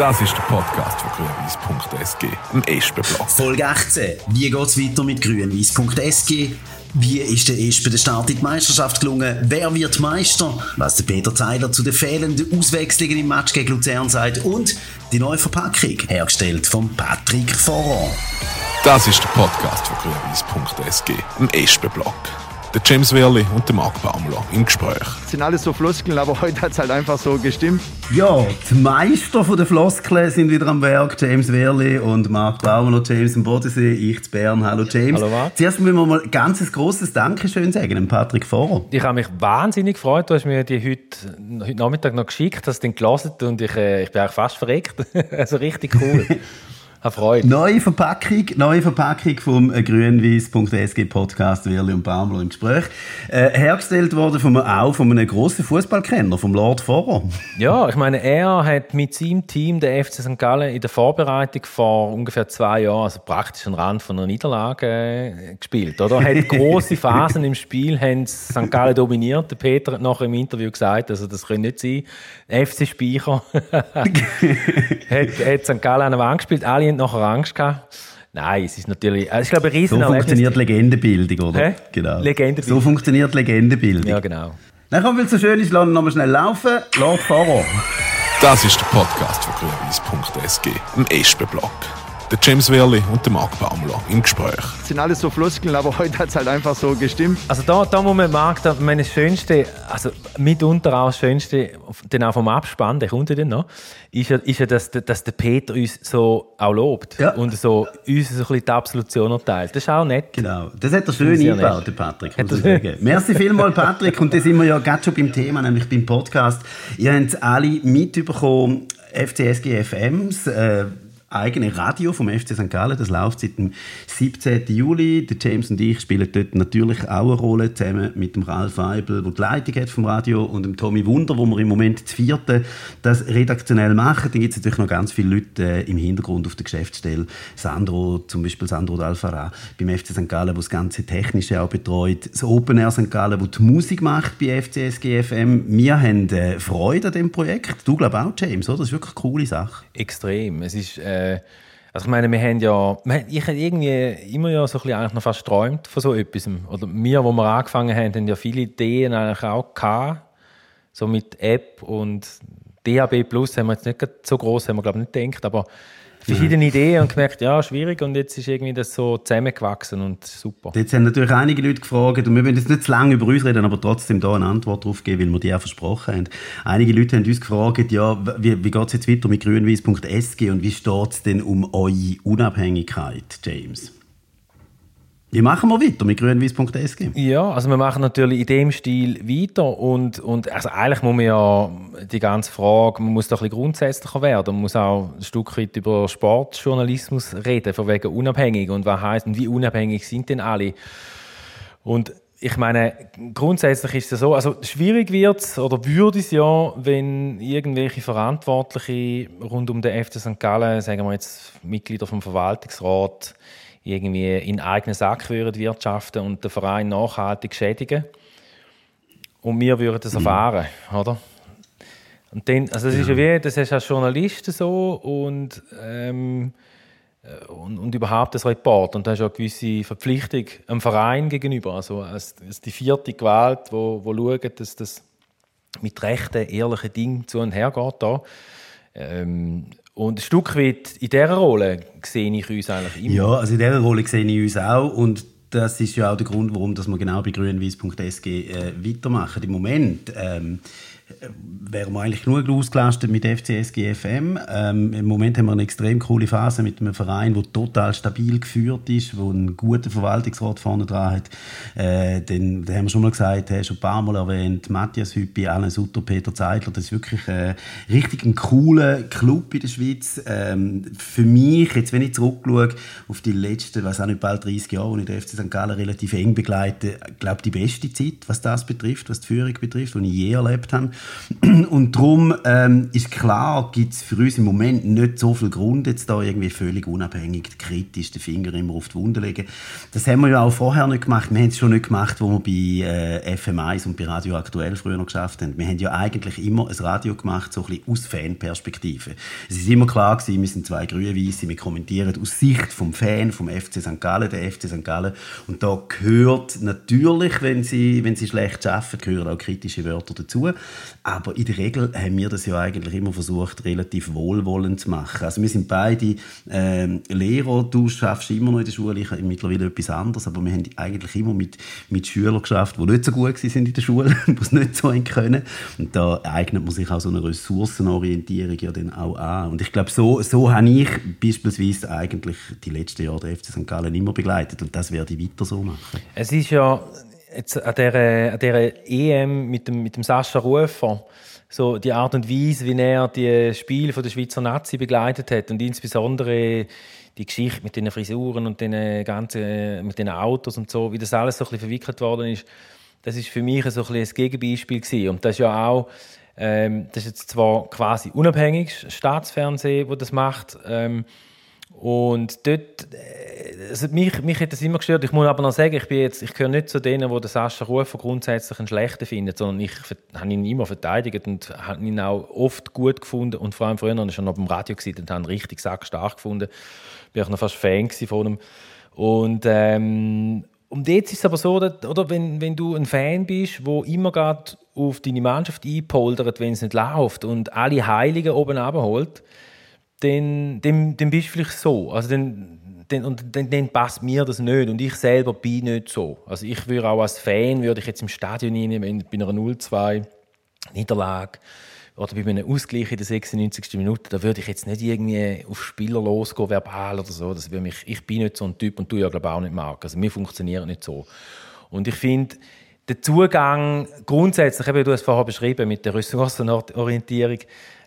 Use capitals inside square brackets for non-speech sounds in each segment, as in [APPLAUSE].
Das ist der Podcast von grünwies.sg, im Espenblock. Folge 18. Wie geht's weiter mit grünwies.sg? Wie ist der Espen der Start in die Meisterschaft gelungen? Wer wird Meister? Was der Peter Zeiler zu den fehlenden Auswechslungen im Match gegen Luzern sagt und die neue Verpackung, hergestellt von Patrick Foran. Das ist der Podcast von grünwies.sg, im Espenblock der James Werli und der Marc Baumler im Gespräch. Das sind alles so Floskeln, aber heute hat es halt einfach so gestimmt. Ja, die Meister der Floskeln sind wieder am Werk. James Werli und Marc Baumler, James im Bodensee, ich zu Bern. Hallo James. Hallo Marc. Zuerst müssen wir mal ein ganz grosses Dankeschön sagen, dem Patrick Vorer. Ich habe mich wahnsinnig gefreut. Du hast mir die heute, heute Nachmittag noch geschickt, hast den gelesen und ich, äh, ich bin eigentlich fast verreckt. [LAUGHS] also richtig cool. [LAUGHS] Freude. Neue Verpackung, neue Verpackung vom grünwies.sg Podcast Wirli und Baumler im Gespräch. Äh, hergestellt worden von, auch von einem grossen Fußballkenner, vom Lord Forer. Ja, ich meine, er hat mit seinem Team der FC St. Gallen in der Vorbereitung vor ungefähr zwei Jahren, also praktisch am Rand von einer Niederlage äh, gespielt, oder? Hat [LAUGHS] große Phasen im Spiel, haben St. Gallen dominiert. Der Peter hat nachher im Interview gesagt, also das könnte nicht sein. FC Speicher [LAUGHS] hat, hat St. Gallen an der Wand gespielt. Alle haben nachher Angst gehabt. Nein, es ist natürlich, also ich glaube, ein riesen So funktioniert Legendenbildung, oder? Hä? Genau. Legendenbildung. So funktioniert Legendenbildung. Ja, genau. Dann kommen wir so schön ist, lassen wir nochmal schnell laufen. Lord Fahrer. Das ist der Podcast von grünwies.sg, im Espenblock der James Werli und der Marc Baumler im Gespräch. Das sind alles so Floskeln, aber [LAUGHS] heute hat es halt einfach so gestimmt. Also da, da muss man Marc, da, meine Schönste, also mitunter auch das Schönste, dann auch vom Abspann, der kommt ja dann noch, ist ja, ist ja dass, dass der Peter uns so auch lobt ja. und so uns so ein bisschen die Absolution erteilt. Das ist auch nett. Genau, das hat er schön eingebaut, der Patrick. Muss sagen. Merci vielmals, Patrick. Und da sind wir ja gerade schon beim Thema, nämlich beim Podcast. Ihr habt es alle mitbekommen, FCSG FMs, äh, eigene Radio vom FC St. Gallen. Das läuft seit dem 17. Juli. Der James und ich spielen dort natürlich auch eine Rolle, zusammen mit dem Ralf Weibel, der die Leitung hat vom Radio, und dem Tommy Wunder, wo wir im Moment das vierte das redaktionell machen. Dann gibt es natürlich noch ganz viele Leute äh, im Hintergrund auf der Geschäftsstelle. Sandro, zum Beispiel Sandro D'Alfara beim FC St. Gallen, der das ganze Technische auch betreut. Das Open Air St. Gallen, der die Musik macht bei FCSG FM. Wir haben äh, Freude an dem Projekt. Du glaubst auch, James, oder? Das ist wirklich eine coole Sache. Extrem. Es ist... Äh äh, also ich meine, wir haben ja, ich habe irgendwie immer ja so ein bisschen noch fast träumt von so etwas. Oder wir, wo wir angefangen haben, haben ja viele Ideen eigentlich auch gehabt, so mit App und DAB Plus haben wir jetzt nicht so groß, haben wir glaube ich nicht gedacht, aber verschiedene Ideen und gemerkt, ja, schwierig und jetzt ist irgendwie das so zusammengewachsen und super. Jetzt haben natürlich einige Leute gefragt und wir wollen jetzt nicht zu lange über uns reden, aber trotzdem da eine Antwort darauf geben, weil wir die auch versprochen haben. Einige Leute haben uns gefragt, ja, wie, wie geht es jetzt weiter mit grünwies.sg und wie steht es denn um eure Unabhängigkeit, James? Wie machen wir weiter mit grünwies.sg? Ja, also wir machen natürlich in dem Stil weiter und, und also eigentlich muss man ja die ganze Frage, man muss doch ein bisschen grundsätzlicher werden, man muss auch ein Stück weit über Sportjournalismus reden, von wegen unabhängig und was heißt und wie unabhängig sind denn alle? Und ich meine, grundsätzlich ist es so, also schwierig wird es oder würde es ja, wenn irgendwelche Verantwortliche rund um den FC St. Gallen, sagen wir jetzt Mitglieder vom Verwaltungsrat, irgendwie in eigenen Sack würden wirtschaften und den Verein nachhaltig schädigen. Und wir würden das mhm. erfahren, oder? Und dann, also das ja. ist ja wie, das ist als Journalist so und, ähm, äh, und, und, überhaupt das Report. Und da ist ja eine gewisse Verpflichtung einem Verein gegenüber, also als, als die vierte Gewalt, wo, wo schaut, dass das mit rechten, ehrlichen Dingen zu und her geht. Da. Ähm, und ein Stück weit in dieser Rolle sehe ich uns eigentlich immer. Ja, also in dieser Rolle sehe ich uns auch. Und das ist ja auch der Grund, warum wir genau bei grünwies.sg äh, weitermachen. Im Moment ähm, wären wir eigentlich genug ausgelastet mit FCSG FM. Ähm, Im Moment haben wir eine extrem coole Phase mit einem Verein, der total stabil geführt ist, wo einen guten Verwaltungsrat vorne dran hat. Äh, den, den haben wir schon mal gesagt, hast schon ein paar Mal erwähnt, Matthias Hüppi, Alain Sutter, Peter Zeitler, das ist wirklich äh, richtig ein cooler Club in der Schweiz. Ähm, für mich, jetzt wenn ich zurückschaue auf die letzten, was auch nicht bald 30 Jahre, wo ich den FC St. Gallen relativ eng begleite, glaube die beste Zeit, was das betrifft, was die Führung betrifft, die ich je erlebt habe. [CLEARS THROAT] Und darum ähm, ist klar, gibt es für uns im Moment nicht so viel Grund, jetzt da irgendwie völlig unabhängig, kritisch den Finger immer auf die Wunde legen. Das haben wir ja auch vorher nicht gemacht. Wir haben es schon nicht gemacht, wo wir bei äh, FM1 und bei Radio Aktuell früher noch geschafft haben. Wir haben ja eigentlich immer ein Radio gemacht, so ein bisschen aus Fanperspektive. Es ist immer klar gewesen, wir sind zwei Grün-Weisse, wir kommentieren aus Sicht vom Fan, vom FC St. Gallen, der FC St. Gallen. Und da gehört natürlich, wenn sie, wenn sie schlecht arbeiten, gehören auch kritische Wörter dazu. Aber in der Regel haben wir das ja eigentlich immer versucht, relativ wohlwollend zu machen. Also wir sind beide ähm, Lehrer, du schaffst immer noch in der Schule, ich mittlerweile etwas anderes, aber wir haben eigentlich immer mit, mit Schülern geschafft, die nicht so gut sind in der Schule, [LAUGHS] die es nicht so können. Und da eignet man sich auch so eine Ressourcenorientierung ja dann auch an. Und ich glaube, so, so habe ich beispielsweise eigentlich die letzten Jahre der FC St. Gallen immer begleitet und das werde ich weiter so machen. Es ist ja jetzt an dieser, an dieser EM mit dem, mit dem Sascha Rufer, so die Art und Weise, wie er die Spiele von der Schweizer Nazi begleitet hat und insbesondere die Geschichte mit den Frisuren und den ganzen, mit den Autos und so, wie das alles so ein bisschen verwickelt worden ist, das ist für mich so ein, bisschen ein Gegenbeispiel gewesen. Und das ist ja auch, ähm, das ist jetzt zwar quasi unabhängig, Staatsfernsehen, wo das macht, ähm, und dort, also mich, mich hat das immer gestört. Ich muss aber noch sagen, ich, bin jetzt, ich gehöre nicht zu denen, die den Sascha Rufer grundsätzlich einen schlechten finden, sondern ich habe ihn immer verteidigt und habe ihn auch oft gut gefunden. Und vor allem früher, als ich schon auf dem Radio war, und habe ihn richtig stark gefunden. Bin ich noch fast Fan von ihm. Und, ähm, und jetzt ist es aber so, dass, oder, wenn, wenn du ein Fan bist, wo immer gerade auf deine Mannschaft einpoldert, wenn es nicht läuft und alle Heiligen oben abholt, dann, dann, dann bist du vielleicht so. Also dann, dann, und dann, dann, passt mir das nicht und ich selber bin nicht so. Also ich würde auch als Fan, würde ich jetzt im Stadion rein, bei einer 0-2 Niederlage oder bei einem Ausgleich in der 96. Minute, da würde ich jetzt nicht irgendwie auf Spieler losgehen, verbal oder so. Das würde mich, ich bin nicht so ein Typ und du ja glaube auch nicht, Marc. Also wir funktionieren nicht so. Und ich finde, der Zugang grundsätzlich, eben, du es vorher beschrieben mit der Ressourcenorientierung,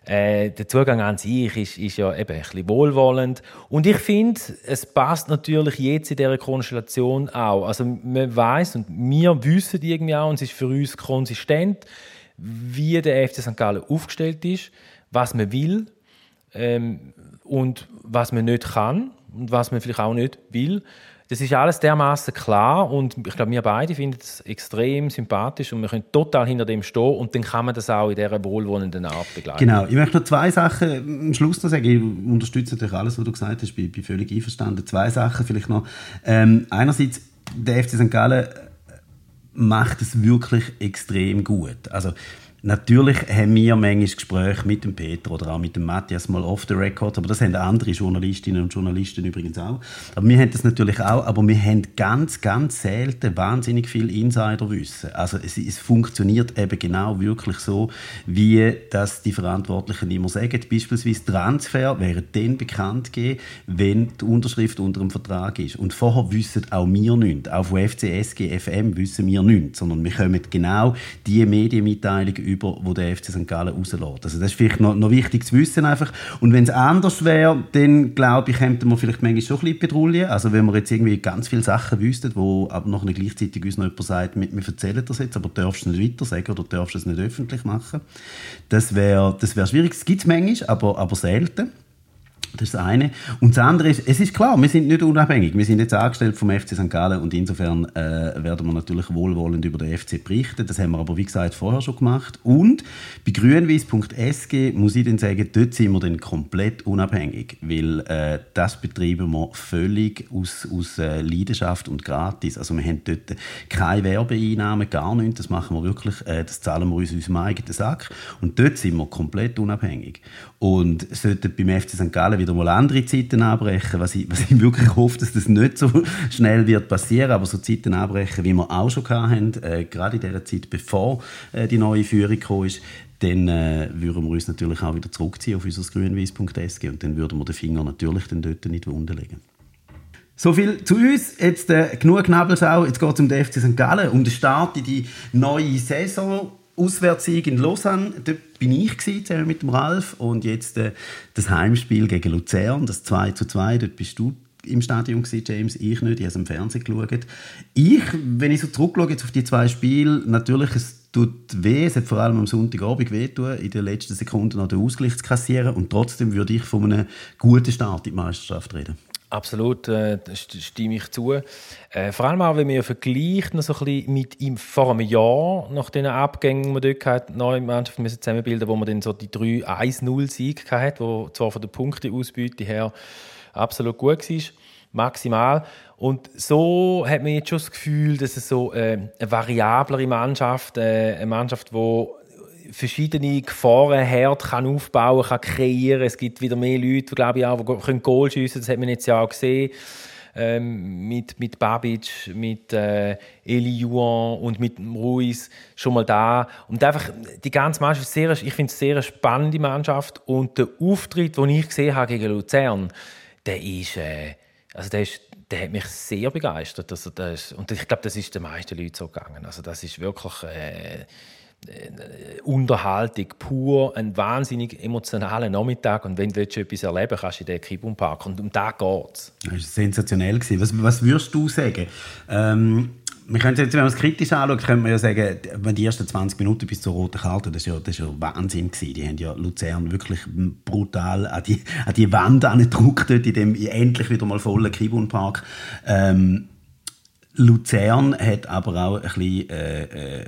äh, der Zugang an sich ist, ist ja eben ein bisschen wohlwollend. Und ich finde, es passt natürlich jetzt in dieser Konstellation auch. Also man weiß und wir wissen irgendwie auch, und es ist für uns konsistent, wie der FC St. Gallen aufgestellt ist, was man will ähm, und was man nicht kann und was man vielleicht auch nicht will. Das ist alles dermaßen klar und ich glaube, wir beide finden es extrem sympathisch und wir können total hinter dem stehen und dann kann man das auch in dieser wohlwollenden Art begleiten. Genau. Ich möchte noch zwei Sachen am Schluss noch sagen. Ich unterstütze natürlich alles, was du gesagt hast. Ich bin völlig einverstanden. Zwei Sachen vielleicht noch. Ähm, einerseits, der FC St. Gallen macht es wirklich extrem gut. Also Natürlich haben wir manchmal Gespräche mit dem Peter oder auch mit dem Matthias mal off the record, aber das haben andere Journalistinnen und Journalisten übrigens auch. Aber wir haben das natürlich auch, aber wir haben ganz, ganz selten wahnsinnig viel Insiderwissen. Also es, es funktioniert eben genau wirklich so, wie das die Verantwortlichen immer sagen. Beispielsweise Transfer wäre dann bekannt gegeben, wenn die Unterschrift unter dem Vertrag ist. Und vorher wissen auch wir nichts. Auf FCSG FM wissen wir nichts, sondern wir kommen genau die Medienmitteilung über, wo der FC St. Gallen rauslässt. Also das ist vielleicht noch, noch wichtig zu wissen einfach. Und wenn es anders wäre, dann glaube ich, hätten wir vielleicht manchmal schon ein bisschen Patrouille. Also wenn wir jetzt irgendwie ganz viele Sachen wüssten, wo aber noch nicht gleichzeitig uns noch jemand sagt, wir, wir erzählen das jetzt, aber darfst du es nicht weiter sagen oder darfst du es nicht öffentlich machen. Das wäre das wär schwierig. Es gibt es manchmal, aber, aber selten. Das ist das eine. Und das andere ist, es ist klar, wir sind nicht unabhängig. Wir sind jetzt angestellt vom FC St. Gallen und insofern äh, werden wir natürlich wohlwollend über den FC berichten. Das haben wir aber, wie gesagt, vorher schon gemacht. Und bei grünwies.sg muss ich dann sagen, dort sind wir dann komplett unabhängig, weil äh, das betreiben wir völlig aus, aus äh, Leidenschaft und gratis. Also wir haben dort keine Werbeeinnahmen, gar nichts. Das machen wir wirklich, äh, das zahlen wir uns aus unserem eigenen Sack. Und dort sind wir komplett unabhängig. Und sollten beim FC St. Gallen wieder mal andere Zeiten abbrechen, was ich, was ich [LAUGHS] wirklich hoffe, dass das nicht so [LAUGHS] schnell wird passieren, aber so Zeiten abbrechen, wie wir auch schon hatten, äh, gerade in der Zeit, bevor äh, die neue Führung kam, ist, dann äh, würden wir uns natürlich auch wieder zurückziehen auf unser grünweiss.sg und dann würden wir den Finger natürlich dann dort nicht wunden legen. So viel zu uns. Jetzt äh, genug Knabelsau. Jetzt geht es um den FC St. Gallen, um den Start in die neue Saison. Auswärtssieg in Lausanne, dort bin ich zusammen mit dem Ralf und jetzt äh, das Heimspiel gegen Luzern, das 2 zu 2, dort bist du im Stadion gewesen, James, ich nicht, ich habe es im Fernsehen geschaut. Ich, wenn ich so zurückschaue jetzt auf die zwei Spiele, natürlich ein tut weh, es hat vor allem am Sonntagabend wehtun, in den letzten Sekunden noch den Ausgleich zu kassieren und trotzdem würde ich von einem guten Start in die Meisterschaft reden. Absolut, äh, stimme ich zu. Äh, vor allem auch, wenn man vergleicht noch so ein bisschen mit ihm vor einem Jahr, nach den Abgängen, die man dort hatte, neue Mannschaft müssen zusammenbilden, wo man dann so die 3-1-0-Sieg hatte, wo zwar von der Punkteausbeute her absolut gut war, maximal. Und so hat man jetzt schon das Gefühl, dass es so äh, eine variablere Mannschaft, äh, eine Mannschaft, die verschiedene Gefahrenherd kann aufbauen kann, kreieren. Es gibt wieder mehr Leute, glaube ich, auch, die können Goal schiessen. Das hat man jetzt ja auch gesehen. Ähm, mit, mit Babic, mit äh, Eli Juan und mit Ruiz schon mal da. Und einfach die ganze Mannschaft, sehr, ich finde es sehr eine spannende Mannschaft. Und der Auftritt, den ich gesehen habe gegen Luzern, der ist, äh, also der ist der hat mich sehr begeistert. Also das, und ich glaube, das ist den meisten Leuten so gegangen. Also das ist wirklich äh, Unterhaltung pur, ein wahnsinnig emotionaler Nachmittag. Und wenn du etwas erleben willst, kannst du in den Kibun Park. Und um da geht es. Das war sensationell. Was, was würdest du sagen? Ähm, wir können jetzt, wenn man es kritisch anschaut, könnte man ja sagen, die ersten 20 Minuten bis zur roten Karte, das war ja, das ja Wahnsinn. Gewesen. Die haben ja Luzern wirklich brutal an die, an die Wand angedruckt, in dem endlich wieder mal vollen Kibun Park. Ähm, Luzern hat aber auch ein bisschen, äh, äh,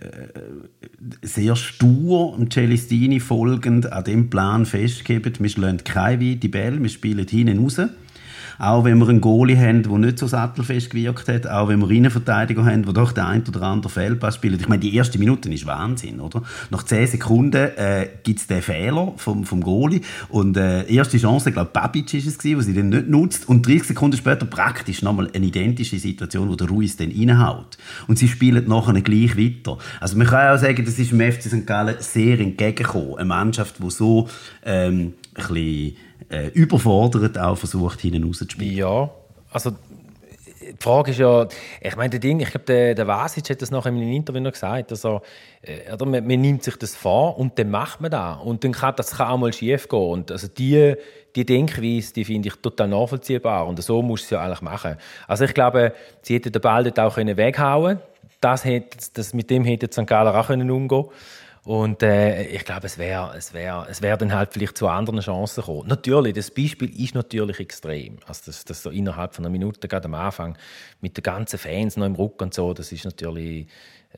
sehr stur Celestini folgend an dem Plan festgegeben, wir schlagen keine die Bälle, wir spielen hinten raus. Auch wenn wir einen Goalie haben, der nicht so sattelfest gewirkt hat, auch wenn wir Innenverteidiger haben, der doch der ein oder andere Fehlpass spielt. Ich meine, die erste Minute ist Wahnsinn, oder? Nach zehn Sekunden äh, gibt es den Fehler vom, vom Goalie und äh, erste Chance, ich glaube, Babic ist es gewesen, sie den nicht nutzt und 30 Sekunden später praktisch nochmal eine identische Situation, wo der Ruiz dann reinhaut. Und sie spielen nachher gleich weiter. Also man kann auch sagen, das ist im FC St. Gallen sehr entgegengekommen. Eine Mannschaft, die so ähm, ein bisschen äh, überfordert auch versucht, hinten rauszuspielen. Ja, also die Frage ist ja, ich meine, der Ding, ich glaube, der, der Vasic hat das nachher in einem Interview noch gesagt, also, äh, oder man, man, nimmt sich das vor und dann macht man das. Und dann kann das kann auch mal schief gehen. Und also die, die Denkweise, die finde ich total nachvollziehbar. Und so muss es ja eigentlich machen. Also ich glaube, sie hätten den Ball dort auch weghauen können. Das, hätte, das, mit dem hätte St. Galler auch umgehen können. Und äh, ich glaube, es wäre es wär, es wär dann halt vielleicht zu anderen Chancen gekommen. Natürlich, das Beispiel ist natürlich extrem. Also das, das so innerhalb von einer Minute, gerade am Anfang, mit den ganzen Fans noch im Rücken und so, das ist natürlich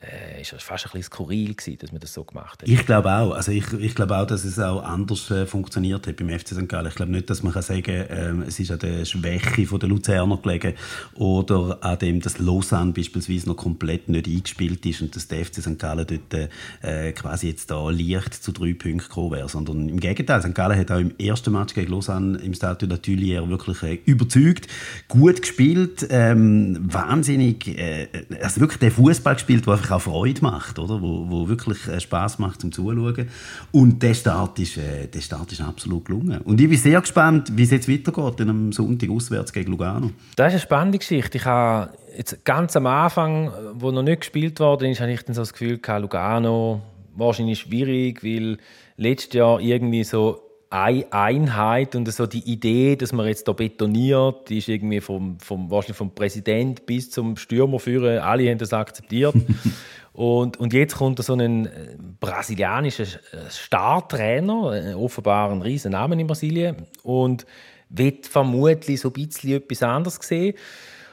äh, ist fast ein bisschen skurril gewesen, dass man das so gemacht hat. Ich glaube auch. Also ich, ich glaube auch, dass es auch anders äh, funktioniert hat beim FC St. Gallen. Ich glaube nicht, dass man kann sagen kann, äh, es ist an der Schwäche von der Luzerner gelegen oder an dem, dass Lausanne beispielsweise noch komplett nicht eingespielt ist und dass der FC St. Gallen dort äh, quasi jetzt da leicht zu drei Punkten gekommen wäre, sondern im Gegenteil. St. Gallen hat auch im ersten Match gegen Lausanne im Stade de la Tuilière wirklich äh, überzeugt, gut gespielt, ähm, wahnsinnig, äh, also wirklich der Fußball gespielt, der einfach einfach auch Freude macht, oder? Wo, wo wirklich äh, Spaß macht zum Zuschauen. Und der Start, ist, äh, der Start ist absolut gelungen. Und ich bin sehr gespannt, wie es jetzt weitergeht, am Sonntag auswärts gegen Lugano. Das ist eine spannende Geschichte. Ich habe jetzt ganz am Anfang, wo noch nicht gespielt worden ist, ich dann so das Gefühl gehabt, Lugano wahrscheinlich schwierig, weil letztes Jahr irgendwie so eine Einheit und so die Idee, dass man jetzt da betoniert, die ist irgendwie vom, vom, wahrscheinlich vom Präsident bis zum Stürmer führen, alle haben das akzeptiert. [LAUGHS] und, und jetzt kommt da so ein äh, brasilianischer äh, Startrainer, äh, offenbar ein riesen Name in Brasilien, und wird vermutlich so ein bisschen etwas anderes sehen.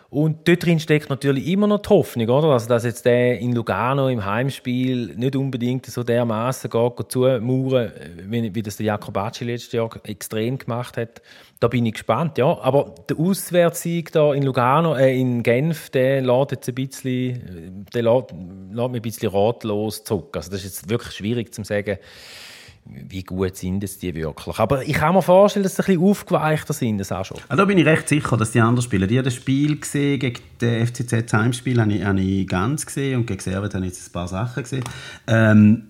Und dort drin steckt natürlich immer noch die Hoffnung, oder? Also, dass jetzt der in Lugano im Heimspiel nicht unbedingt so dermaßen geht, zumauern, wie, wie das der Jakobacci letztes Jahr extrem gemacht hat. Da bin ich gespannt, ja. Aber der Auswärtssieg da in Lugano, äh, in Genf, der lädt jetzt ein bisschen, der lädt, lädt mich ein bisschen ratlos zurück. Also, das ist jetzt wirklich schwierig zu sagen wie gut sind es die wirklich. Aber ich kann mir vorstellen, dass sie ein bisschen aufgeweichter sind, das auch schon. Ah, da bin ich recht sicher, dass die anders spielen. Ich habe das Spiel gesehen, gegen das FCZ Heimspiel habe ich, habe ich ganz gesehen und gegen Servet habe ich jetzt ein paar Sachen gesehen. Ähm,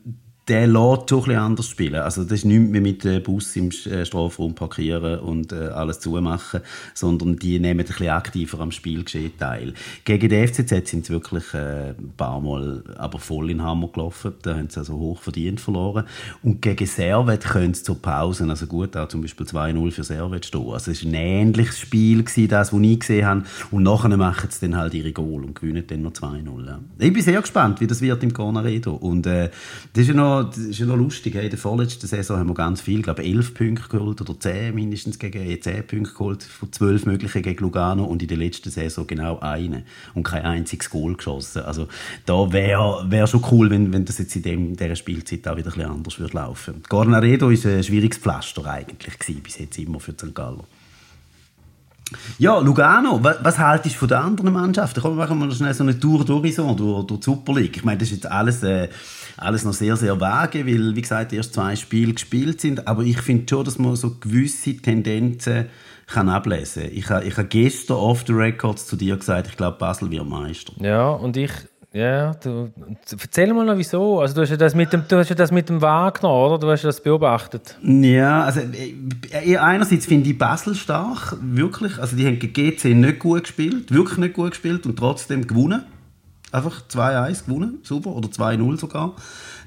der lässt schon ein anders spielen. Also das ist nicht mehr mit dem Bus im äh, Strafraum parkieren und äh, alles zumachen, sondern die nehmen ein bisschen aktiver am Spielgeschehen teil. Gegen die FCZ sind sie wirklich äh, ein paar Mal aber voll in Hammer gelaufen. Da haben sie also hoch verdient verloren. Und gegen Servet können sie zur Pause, also gut, auch zum Beispiel 2-0 für Servet stehen. Also es war ein ähnliches Spiel, gewesen, das, was ich gesehen habe. Und nachher machen sie dann halt ihre Goal und gewinnen dann noch 2-0. Ja. Ich bin sehr gespannt, wie das wird im Cornaredo. Und äh, das ist ja noch das ist ja noch lustig. In der vorletzten Saison haben wir ganz viel, ich glaube 11 Punkte geholt oder 10 mindestens gegen 10 Punkte geholt von 12 möglichen gegen Lugano und in der letzten Saison genau eine und kein einziges Goal geschossen. Also da wäre wär schon cool, wenn, wenn das jetzt in dem, dieser Spielzeit auch wieder ein bisschen anders würde laufen. Gornaredo ist ein schwieriges Pflaster eigentlich gewesen, bis jetzt immer für St. Gallo. Ja, Lugano, was, haltest du von den anderen Mannschaften? Komm, machen wir schnell so eine Tour d'Horizon durch, durch die Super League. Ich meine, das ist jetzt alles äh, alles noch sehr, sehr vage, weil, wie gesagt, erst zwei Spiele gespielt sind. Aber ich finde schon, dass man so gewisse Tendenzen kann ablesen kann. Ich, ich habe gestern off the records zu dir gesagt, ich glaube, Basel wird Meister. Ja, und ich ja, du, erzähl mal noch wieso. Also du hast ja das mit dem, du hast ja das mit dem Wagner, oder? Du hast das beobachtet. Ja, also äh, einerseits finde ich Basel stark, wirklich. Also die haben gegen GC nicht gut gespielt, wirklich nicht gut gespielt und trotzdem gewonnen. Einfach 2-1 gewonnen, super, oder 2-0 sogar.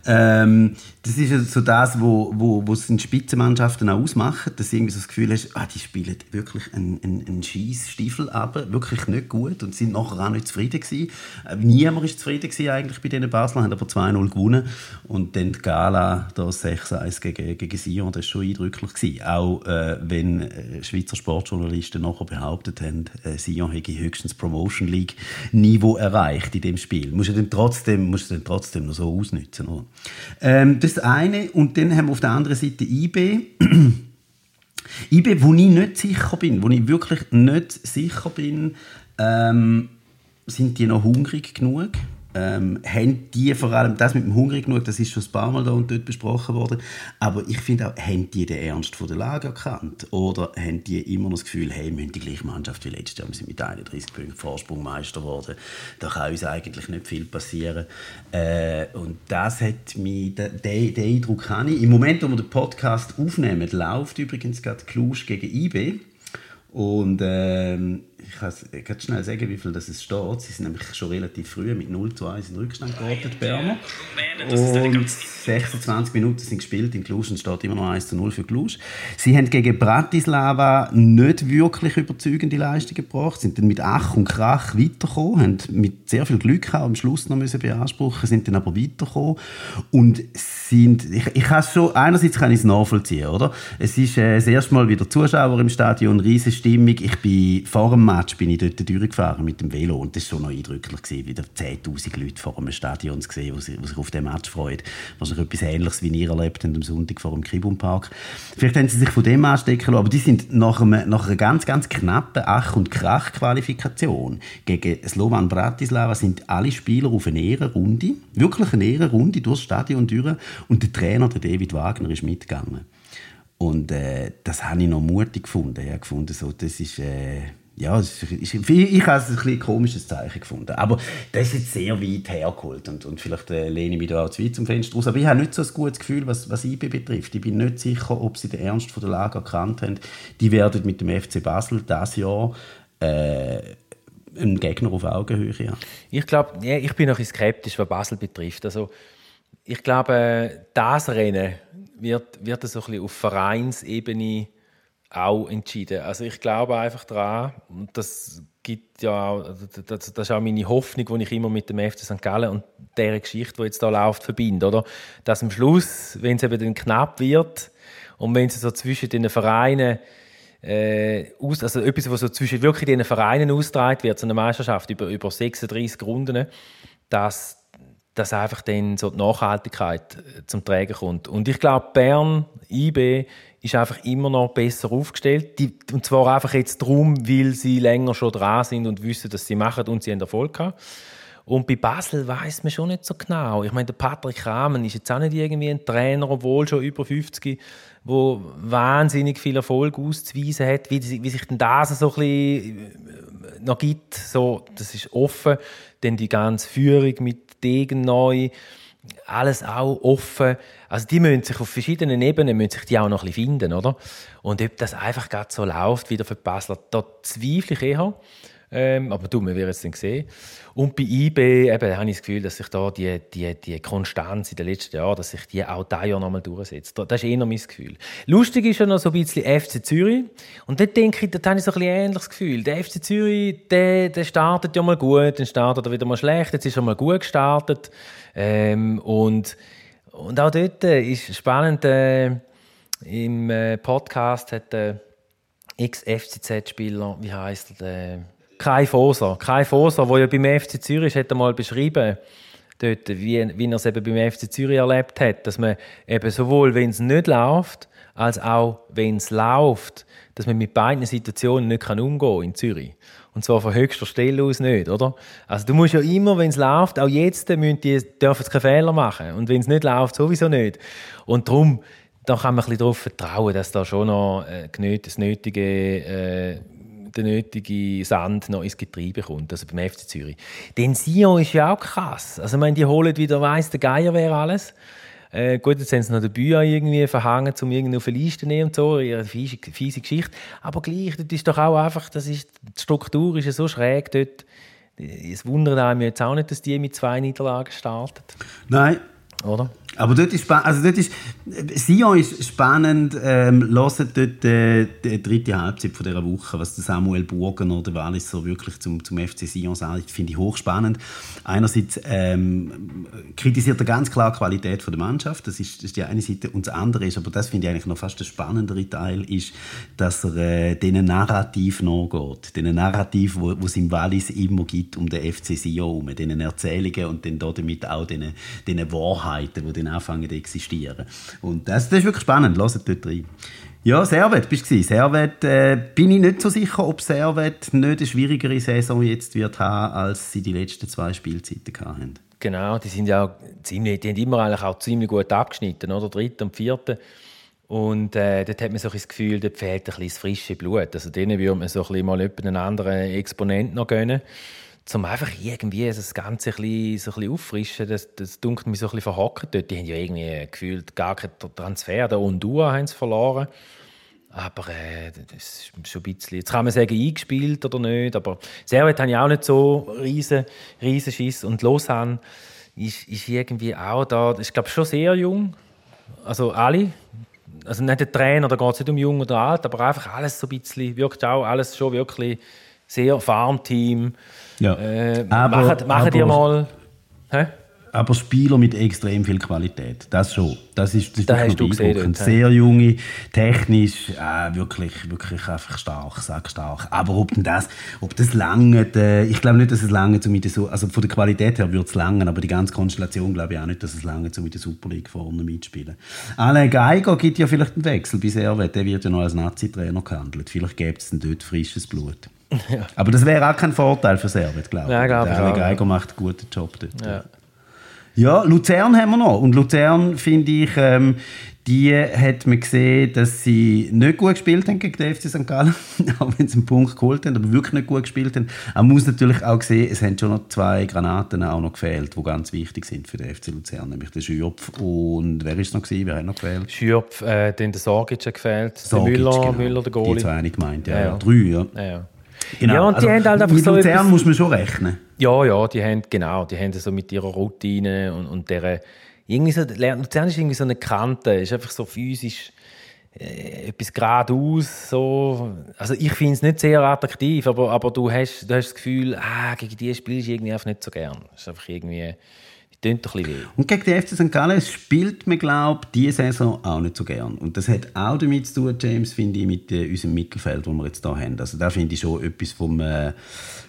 Ähm, das ist so das, wo, wo, wo es in Spitzenmannschaften auch ausmacht, dass du irgendwie so das Gefühl hast, ah, die spielen wirklich einen, einen, einen Schießstiefel ab, wirklich nicht gut und sind nachher auch nicht zufrieden gewesen. Äh, niemand war zufrieden gewesen eigentlich bei diesen Basler, haben aber 2-0 gewonnen und dann die Gala da 6-1 gegen, gegen Sion, das war schon eindrücklich gewesen. Auch äh, wenn äh, Schweizer Sportjournalisten nachher behauptet haben, äh, Sion hätte höchstens Promotion League Niveau erreicht in dem Spiel. Musst du dann trotzdem, musst du dann trotzdem noch so ausnutzen, oder? Ähm, das eine. Und dann haben wir auf der anderen Seite IB. [CLEARS THROAT] IB, wo ich nicht sicher bin, wo ich wirklich nicht sicher bin, ähm, sind die noch hungrig genug? Ähm, haben die vor allem, das mit dem Hungrig genug, das ist schon ein paar Mal da und dort besprochen worden, aber ich finde auch, haben die den Ernst von der Lage erkannt? Oder haben die immer noch das Gefühl, hey, wir haben die gleiche Mannschaft wie letztes Jahr, wir sind mit 31 Punkten Vorsprung Meister geworden, da kann uns eigentlich nicht viel passieren. Äh, und das hat mich, den, den Eindruck habe ich. Im Moment, wo wir den Podcast aufnehmen, läuft übrigens gerade Klusch gegen IB. Und ähm, ich kann schnell sagen, wie viel das es steht. Sie sind nämlich schon relativ früh mit 0 zu 1 in Rückstand geraten, die Berner. Und 26 Minuten sind gespielt in Cluj und steht immer noch 1 zu 0 für Cluj. Sie haben gegen Bratislava nicht wirklich überzeugende Leistungen gebracht, sind dann mit Ach und Krach weitergekommen, haben mit sehr viel Glück auch am Schluss noch müssen beanspruchen, sind dann aber weitergekommen und sind, ich, ich kann schon, einerseits kann ich es nachvollziehen, oder? Es ist äh, das erste Mal wieder Zuschauer im Stadion, riesige Stimmung. Ich bin vor dem Match bin ich dort durchgefahren mit dem Velo und das war schon noch eindrücklich, gewesen, wieder 10'000 Leute vor einem Stadion zu sehen, die sich, auf den Match freuen. Wahrscheinlich etwas Ähnliches, wie ihr erlebt habt am Sonntag vor dem Kibum Park. Vielleicht haben sie sich von dem anstecken lassen, aber die sind nach, einem, nach einer ganz, ganz knappen Ach- und Krach-Qualifikation gegen Slovan Bratislava sind alle Spieler auf eine Ehrenrunde, wirklich eine Ehrenrunde durchs Stadion durch und der Trainer, der David Wagner, ist mitgegangen. Und äh, das habe ich noch mutig gefunden. Ich habe gefunden, so, das ist... Äh, ja, ich, ich, ich habe es ein, ein komisches Zeichen gefunden. Aber das ist jetzt sehr weit hergeholt und, und vielleicht äh, lehne ich mich da auch zu weit zum Fenster raus. Aber ich habe nicht so ein gutes Gefühl, was, was IB betrifft. Ich bin nicht sicher, ob sie den Ernst von der Lage erkannt haben. Die werden mit dem FC Basel dieses Jahr äh, einen Gegner auf Augenhöhe haben. Ich glaube, ja, ich bin noch skeptisch, was Basel betrifft. Also, ich glaube, das Rennen wird, wird so ein bisschen auf Vereinsebene auch entschieden. Also ich glaube einfach daran, und das gibt ja das, das ist auch meine Hoffnung, die ich immer mit dem FC St. Gallen und der Geschichte, die jetzt da läuft, verbinde, oder? Dass am Schluss, wenn es eben dann knapp wird und wenn es so zwischen den Vereinen äh, aus, also etwas, was so zwischen wirklich den Vereinen austragen wird, so eine Meisterschaft über, über 36 Runden, dass dass einfach dann so die Nachhaltigkeit äh, zum Tragen kommt. Und ich glaube, Bern, IB, ist einfach immer noch besser aufgestellt. Die, und zwar einfach jetzt darum, weil sie länger schon dran sind und wissen, dass sie machen und sie haben Erfolg haben. Und bei Basel weiß man schon nicht so genau. Ich meine, der Patrick Rahmen ist jetzt auch nicht irgendwie ein Trainer, obwohl schon über 50, wo wahnsinnig viel Erfolg auszuweisen hat. Wie, wie sich denn das so ein bisschen äh, noch gibt, so, das ist offen. Dann die ganze Führung mit Degen neu alles auch offen. Also die müssen sich auf verschiedenen Ebenen müssen sich die auch noch ein bisschen finden, oder? Und ob das einfach gerade so läuft, wieder für Basler, da zweifle ich eher. Ähm, aber du, wir werden es dann sehen. Und bei IB habe ich das Gefühl, dass sich da die, die, die Konstanz in den letzten Jahren, dass sich die auch dieses Jahr nochmal durchsetzt. Das ist eher mein Gefühl. Lustig ist ja noch so ein bisschen FC Zürich. Und dort denke ich, dort habe ich so ein bisschen ähnliches Gefühl. Der FC Zürich, der, der startet ja mal gut, dann startet er wieder mal schlecht, jetzt ist er mal gut gestartet. Ähm, und, und auch dort ist spannend, äh, im äh, Podcast hat der Ex-FCZ-Spieler, wie heißt er, Kai Foser. Kai Foser, der ja beim FC Zürich hat einmal beschrieben, dort, wie, wie er es eben beim FC Zürich erlebt hat, dass man eben sowohl, wenn es nicht läuft, als auch, wenn es läuft, dass man mit beiden Situationen nicht umgehen kann in Zürich. Und zwar von höchster Stelle aus nicht, oder? Also du musst ja immer, wenn es läuft, auch jetzt die, dürfen sie keine Fehler machen. Und wenn es nicht läuft, sowieso nicht. Und darum, da kann man ein bisschen darauf vertrauen, dass da schon noch äh, das nötige äh, der nötige Sand noch ins Getriebe kommt, also beim FC Zürich. Denn Sion ist ja auch krass. Also, ich meine, die holen wieder, weiss, der Geier wäre alles. Äh, gut, jetzt haben sie noch den Bühne irgendwie verhangen, um irgendwie auf eine Liste zu nehmen und so, ihre fiese, fiese Geschichte. Aber gleich, das ist doch auch einfach, das ist, die Struktur ist ja so schräg dort. Es wundert einem jetzt auch nicht, dass die mit zwei Niederlagen startet. Nein. Oder? Aber dort ist, also dort ist, Sion ist spannend, ähm, dort äh, die dritte Halbzeit von dieser Woche, was der Samuel Burgen oder Wallis so wirklich zum, zum FC Sion sagt, finde ich hochspannend. Einerseits ähm, kritisiert er ganz klar die Qualität der Mannschaft, das ist, das ist die eine Seite, und das andere ist, aber das finde ich eigentlich noch fast der spannendere Teil, ist, dass er äh, diesen Narrativ nachgeht, diesen Narrativ, wo, es im Wallis immer gibt um den FC Sion herum, diesen Erzählungen und dann damit auch diesen, diesen Wahrheiten, die anfangen zu existieren. Und das, das ist wirklich spannend, hört dort rein. Ja, Servet bist du Servet, äh, bin ich nicht so sicher, ob Servet nicht eine schwierigere Saison jetzt wird haben, als sie die letzten zwei Spielzeiten hatten. Genau, die sind ja ziemlich, die haben immer eigentlich auch ziemlich gut abgeschnitten, oder? Dritte und vierte. Und äh, dort hat man so das Gefühl, dort fehlt ein bisschen das frische Blut. Also denen würde man so ein bisschen mal einen anderen Exponent noch gönnen um einfach irgendwie das Ganze ein bisschen, so ein bisschen auffrischen. Das, das dunkelt mich so ein bisschen verhockt dort. Die haben ja irgendwie gefühlt gar keinen Transfer. Der Undua haben sie verloren. Aber äh, das ist schon ein bisschen, jetzt kann man sagen, eingespielt oder nicht, aber Servet habe ich auch nicht so riesen, riesen Schiss. Und Lausanne ist, ist irgendwie auch da, ist glaube schon sehr jung, also alle, also nicht der Trainer, da geht es nicht um jung oder alt, aber einfach alles so ein bisschen, wirkt auch alles schon wirklich sehr Farmteam. Ja. Äh, aber, machen, machen die mal. Hä? Aber Spieler mit extrem viel Qualität, das schon. Das ist, das ist da hast du gesehen, Sehr junge, technisch, äh, wirklich, wirklich einfach stark, sag stark. Aber ob denn das, ob das lange, äh, ich glaube nicht, dass es lange so mit der, also von der Qualität her würde es lange, aber die ganze Konstellation glaube ich auch nicht, dass es lange so mit der Super League vorne mitspielen. Alain Geiger gibt ja vielleicht einen Wechsel bei Servet, der wird ja noch als Nazi-Trainer gehandelt. Vielleicht gibt es dann dort frisches Blut. [LAUGHS] Ja. Aber das wäre auch kein Vorteil für Servet, glaube ich. Ja, glaub Der Geiger macht einen guten Job dort. Ja. ja, Luzern haben wir noch. Und Luzern, finde ich, ähm, die hat man gesehen, dass sie nicht gut gespielt haben gegen den FC St. Gallen, [LAUGHS] auch wenn sie einen Punkt geholt haben, aber wirklich nicht gut gespielt haben. Man muss natürlich auch sehen, es haben schon noch zwei Granaten auch noch gefehlt, die ganz wichtig sind für den FC Luzern, nämlich der Schürpf und wer ist noch gewesen? Wer hat noch gefehlt? Schürpf, äh, den der Sorgic hat gefehlt, Sorgic, der Müller, genau. Müller, der Goalie. Die zwei ich gemeint, ja, Ja, ja. ja. drei. Ja, ja. Genau. Ja, und die haben halt einfach mit so Luzern etwas- muss man schon rechnen. Ja, ja, die haben, genau, die haben so mit ihrer Routine und, und der, irgendwie so, Luzern ist irgendwie so eine Kante, ist einfach so physisch äh, etwas geradeaus, so. Also ich finde es nicht sehr attraktiv, aber, aber du, hast, du hast das Gefühl, ah, gegen die spielst du irgendwie einfach nicht so gern. Das ist einfach irgendwie, die doch ein bisschen weh. Und gegen den FC St. Gallen spielt man, glaube ich, diese Saison auch nicht so gern. Und das hat auch damit zu tun, James, finde ich, mit äh, unserem Mittelfeld, das wir jetzt hier haben. Also da finde ich schon etwas vom, äh,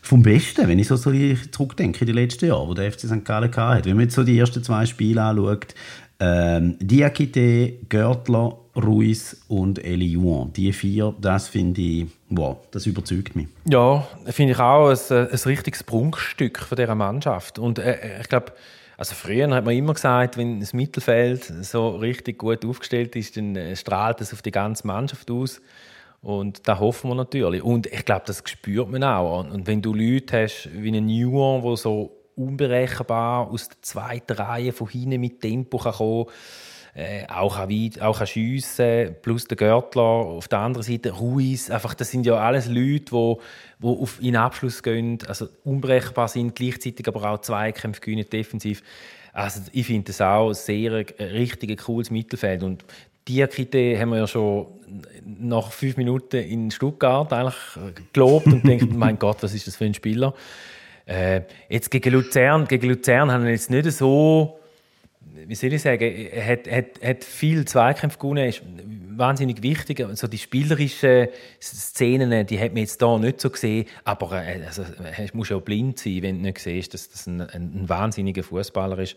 vom Besten, wenn ich so, so zurückdenke in die letzten Jahre, wo der FC St. Gallen hatte. Wenn man jetzt so die ersten zwei Spiele anschaut, ähm, Diakite, Görtler, Ruiz und Eli Juan, die vier, das finde ich, wow, das überzeugt mich. Ja, finde ich auch ein, ein richtiges Prunkstück von dieser Mannschaft. Und äh, ich glaube, also früher hat man immer gesagt, wenn das Mittelfeld so richtig gut aufgestellt ist, dann äh, strahlt es auf die ganze Mannschaft aus. Und da hoffen wir natürlich. Und ich glaube, das spürt man auch. Und- wenn du Leute hast wie einen Newan, der so unberechenbar aus der zweiten Reihe von hinten mit Tempo kann kommen äh, auch kann weit, auch kann schiessen, plus der Görtler auf der anderen Seite, Ruiz, einfach, das sind ja alles Leute, die wo, wo auf in Abschluss gehen, also unbrechbar sind, gleichzeitig aber auch Zweikämpfe gewinnen, defensiv. Also ich finde das auch ein sehr ein richtig cooles Mittelfeld und Diakite haben wir ja schon nach fünf Minuten in Stuttgart eigentlich gelobt und denkt, [LAUGHS] mein Gott, was ist das für ein Spieler? Äh, jetzt gegen Luzern, gegen Luzern haben wir jetzt nicht so wie soll ich sagen, hat, hat, hat viel Zweikämpfe gewonnen, ist wahnsinnig wichtig. Also die spielerischen Szenen, die hat man jetzt hier nicht so gesehen, aber äh, also, du musst ja blind sein, wenn du nicht siehst, dass das ein, ein, ein wahnsinniger Fußballer ist.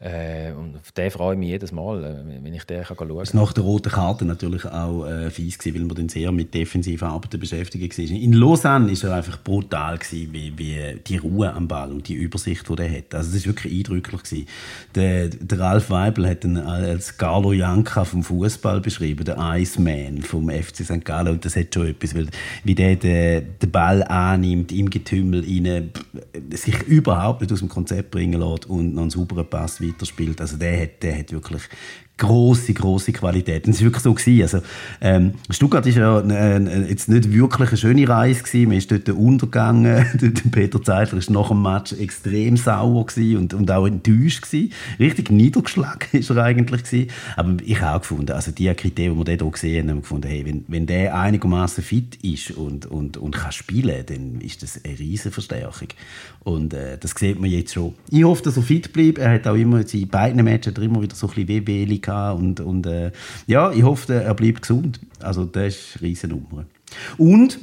Äh, und auf den freue ich mich jedes Mal, äh, wenn ich den kann schauen kann. Es nach der roten Karte natürlich auch äh, fies gewesen, weil man dann sehr mit defensiven Arbeiten beschäftigt war. In Lausanne war er einfach brutal gewesen, wie, wie die Ruhe am Ball und die Übersicht, die er hat. Also es war wirklich eindrücklich gewesen. Der, der Ralf Weibel hat ihn als Carlo Janka vom Fußball beschrieben, der Iceman vom FC St. Gallen und das hat schon etwas, weil wie der den, den Ball annimmt, im Getümmel rein, sich überhaupt nicht aus dem Konzept bringen lässt und noch einen sauberen Pass weiterspielt. Also der hat, der hat wirklich große große Qualität. Und es war wirklich so gewesen. Also ähm, Stuttgart ist ja äh, jetzt nicht wirklich eine schöne Reise gewesen. Man ist dort untergegangen. [LAUGHS] Peter Zeitler ist nach dem Match extrem sauer und, und auch enttäuscht gewesen. Richtig niedergeschlagen [LAUGHS] ist er eigentlich gewesen. Aber ich habe auch gefunden, also die Kriterien, die wir dort gesehen haben, haben gefunden, hey, wenn, wenn der einigermaßen fit ist und, und, und kann spielen, dann ist das eine riesige Verstärkung. Und äh, das sieht man jetzt schon. Ich hoffe, dass er fit bleibt. Er hat auch immer in beiden Matches immer wieder so ein bisschen Wehwehli und, und äh, ja, ich hoffe, er bleibt gesund. Also das ist eine riesen Nummer. Und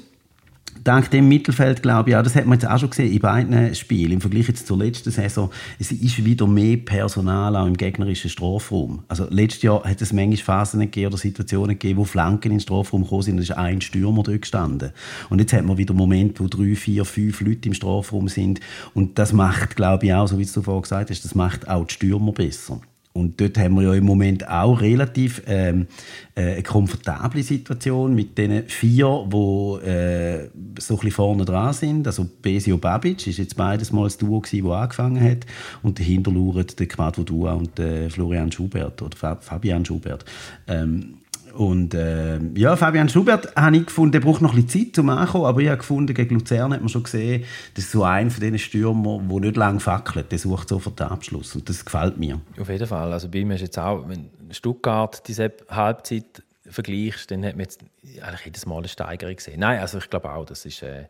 dank dem Mittelfeld glaube ich auch, das hat man jetzt auch schon gesehen in beiden Spielen, im Vergleich jetzt zur letzten Saison, es ist wieder mehr Personal auch im gegnerischen Strafraum. Also letztes Jahr hat es manchmal Phasen gegeben oder Situationen gegeben, wo Flanken in den Strafraum gekommen sind, da ist ein Stürmer dort gestanden. Und jetzt hat man wieder Momente, wo drei, vier, fünf Leute im Strafraum sind und das macht, glaube ich auch, so wie du vorhin gesagt hast, das macht auch die Stürmer besser. Und dort haben wir ja im Moment auch relativ ähm, äh, eine komfortable Situation mit den vier, die äh, so ein bisschen vorne dran sind. Also Besio Babic ist jetzt beides mal das Duo das angefangen hat. Und dahinter lauern der Quadro Dua und der Florian Schubert oder Fabian Schubert. Ähm, und äh, ja, Fabian Schubert habe ich gefunden, der braucht noch ein bisschen Zeit zum Ankommen, aber ich habe gefunden, gegen Luzern hat man schon gesehen, das ist so einer von diesen Stürmern, der nicht lange fackelt, der sucht sofort den Abschluss und das gefällt mir. Auf jeden Fall, also bei mir ist jetzt auch, wenn Stuttgart diese Halbzeit vergleichst, dann hat man jetzt eigentlich jedes Mal eine Steigerung gesehen. Nein, also ich glaube auch, das ist, äh,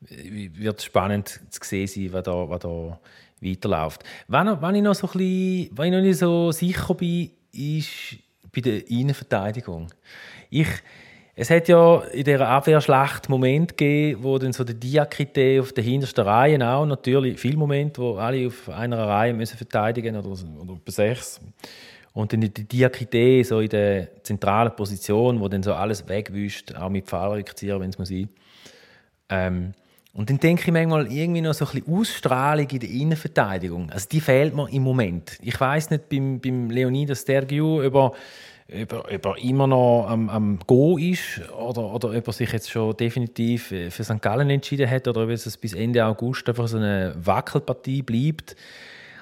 wird spannend zu sehen sein, was da, was da weiterläuft. Wenn, wenn ich noch so ein bisschen, wenn ich noch nicht so sicher bin, ist bei der Innenverteidigung. Ich, es hat ja in dieser Abwehrschlacht Momente gegeben, wo dann so der Diakite auf der hintersten Reihe auch natürlich viele Momente, wo alle auf einer Reihe müssen verteidigen oder, oder bei sechs. Und dann die Diakite so in der zentralen Position, wo dann so alles wegwischt, auch mit Fallrückzieher, wenn es muss sein. Ähm, und dann denke ich manchmal irgendwie noch so ein bisschen Ausstrahlung in der Innenverteidigung. Also die fehlt mir im Moment. Ich weiß nicht beim, beim Leonidas Stergiou, ob er, ob, ob er immer noch am, am Go ist oder, oder ob er sich jetzt schon definitiv für St. Gallen entschieden hat oder ob es bis Ende August einfach so eine Wackelpartie bleibt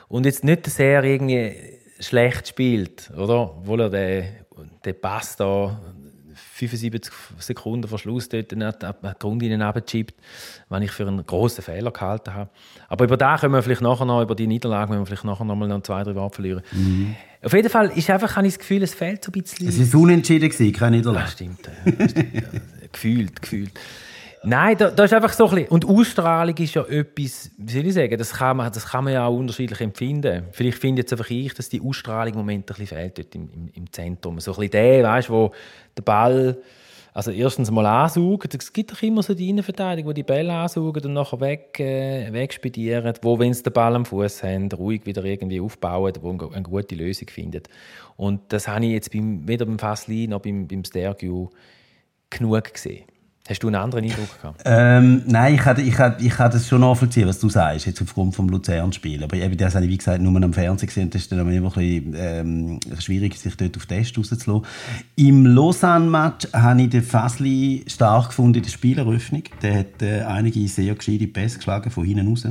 und jetzt nicht sehr irgendwie schlecht spielt, oder? Obwohl er den, den Pass da 75 Sekunden vor Schluss dort die Grundlinie runtergechippt, was ich für einen grossen Fehler gehalten habe. Aber über da können wir vielleicht nachher noch, über die Niederlage, wenn wir vielleicht nachher noch mal noch zwei, drei Worte verlieren. Mhm. Auf jeden Fall ist einfach, habe ich das Gefühl, es fehlt so ein bisschen... Es war unentschieden, keine Niederlage. Ja, stimmt. Ja, stimmt ja. gefühlt, gefühlt. Nein, da, da, ist einfach so ein bisschen, und Ausstrahlung ist ja etwas, wie soll ich sagen, das kann man, das kann man ja auch unterschiedlich empfinden. Vielleicht finde jetzt einfach ich, dass die Ausstrahlung im Moment ein bisschen fehlt dort im, im, im Zentrum. So ein bisschen der, weißt, wo der Ball, also erstens mal ansaugt. Es gibt doch immer so die Innenverteidigung, die die Bälle ansaugen und nachher weg, äh, wegspedieren, wo, wenn sie den Ball am Fuß haben, ruhig wieder irgendwie aufbauen, wo eine, gute Lösung findet. Und das habe ich jetzt beim, weder beim Fassli noch beim, beim Stergiu genug gesehen. Hast du einen anderen Eindruck gehabt? Ähm, nein, ich kann, ich, ich das schon nachvollziehen, was du sagst, jetzt aufgrund des Luzern-Spiels. Aber eben, das habe ich, wie gesagt, nur am Fernsehen gesehen. Das ist dann immer ein bisschen ähm, schwierig, sich dort auf Test rauszulassen. Im Lausanne-Match habe ich den Fasli stark gefunden in der Spieleröffnung. Der hat äh, einige sehr gescheite Pässe geschlagen, von hinten raus.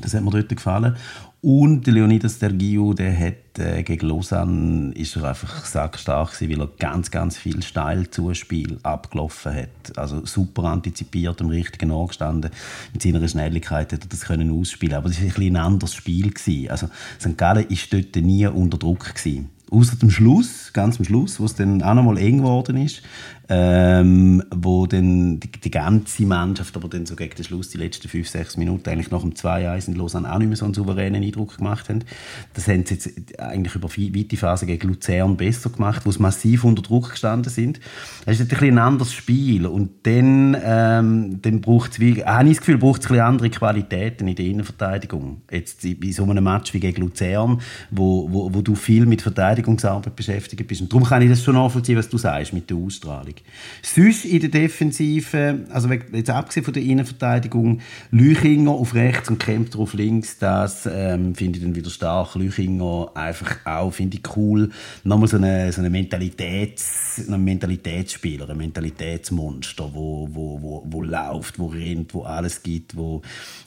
Das hat mir dort gefallen. Und Leonidas Dergiou, der hat äh, gegen Lausanne ist er einfach sackstark gewesen, weil er ganz, ganz viel Steilzuspiel abgelaufen hat. Also super antizipiert, am richtigen Ort gestanden. Mit seiner Schnelligkeit hat er das können ausspielen. Aber es war ein, ein anderes Spiel gewesen. Also St. Gallen war dort nie unter Druck gewesen. Außer dem Schluss, ganz am Schluss, wo es dann auch noch mal eng geworden ist, ähm, wo dann die, die, ganze Mannschaft, aber dann so gegen den Schluss, die letzten fünf, sechs Minuten, eigentlich nach dem 2-1 in Lausanne auch nicht mehr so einen souveränen Eindruck gemacht haben. Das haben sie jetzt eigentlich über weite Phase gegen Luzern besser gemacht, wo sie massiv unter Druck gestanden sind. Das ist ein, ein anderes Spiel und dann, ähm, dann braucht es, habe ich das Gefühl, braucht es ein andere Qualitäten in der Innenverteidigung. Jetzt bei so einem Match wie gegen Luzern, wo, wo, wo du viel mit Verteidigungsarbeit beschäftigt bist. Und darum kann ich das schon nachvollziehen, was du sagst mit der Ausstrahlung. Sonst in der Defensive, also jetzt abgesehen von der Innenverteidigung, Lüchinger auf rechts und Kempter auf links, das ähm, finde ich dann wieder stark. Lüchinger einfach auch, finde ich cool. Nochmal so eine, so eine Mentalitäts, ein Mentalitätsspieler, ein Mentalitätsmonster, wo, wo, wo, wo läuft, wo rennt, wo alles gibt, wo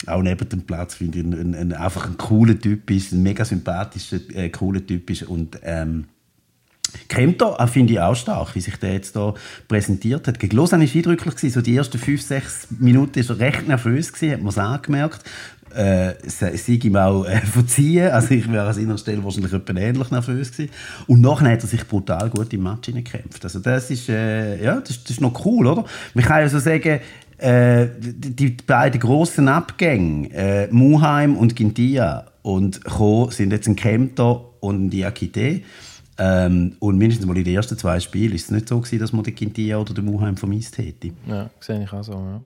auch neben dem Platz, finde ich, ein, ein, einfach ein cooler Typ ist, ein mega sympathischer, äh, cooler Typ ist und ähm, Kempter äh, finde ich auch stark, wie sich der jetzt da präsentiert hat. Gegen Lausanne war eindrücklich. So die ersten fünf, sechs Minuten war er recht nervös, hat man es angemerkt. Äh, sei ihm auch äh, verziehen. Also ich wäre an seiner Stelle wahrscheinlich etwas ähnlich nervös gewesen. Und nachher hat er sich brutal gut im Match gekämpft. Also das ist, äh, ja, das, das, ist noch cool, oder? Man kann ja so sagen, äh, die, die beiden grossen Abgänge, äh, Muheim und Gintia und Co. sind jetzt ein Kempter und ein Diakite. Ähm, und mindestens mal in den ersten zwei Spielen ist es nicht so gewesen, dass man den Quintia oder den Muheim vermisst hätte. Ja, sehe ich auch so, ja.